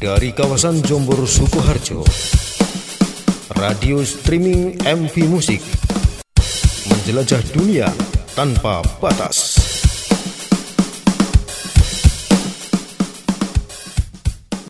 Dari kawasan Jombor Sukoharjo. Radio streaming MV Musik Menjelajah dunia tanpa batas.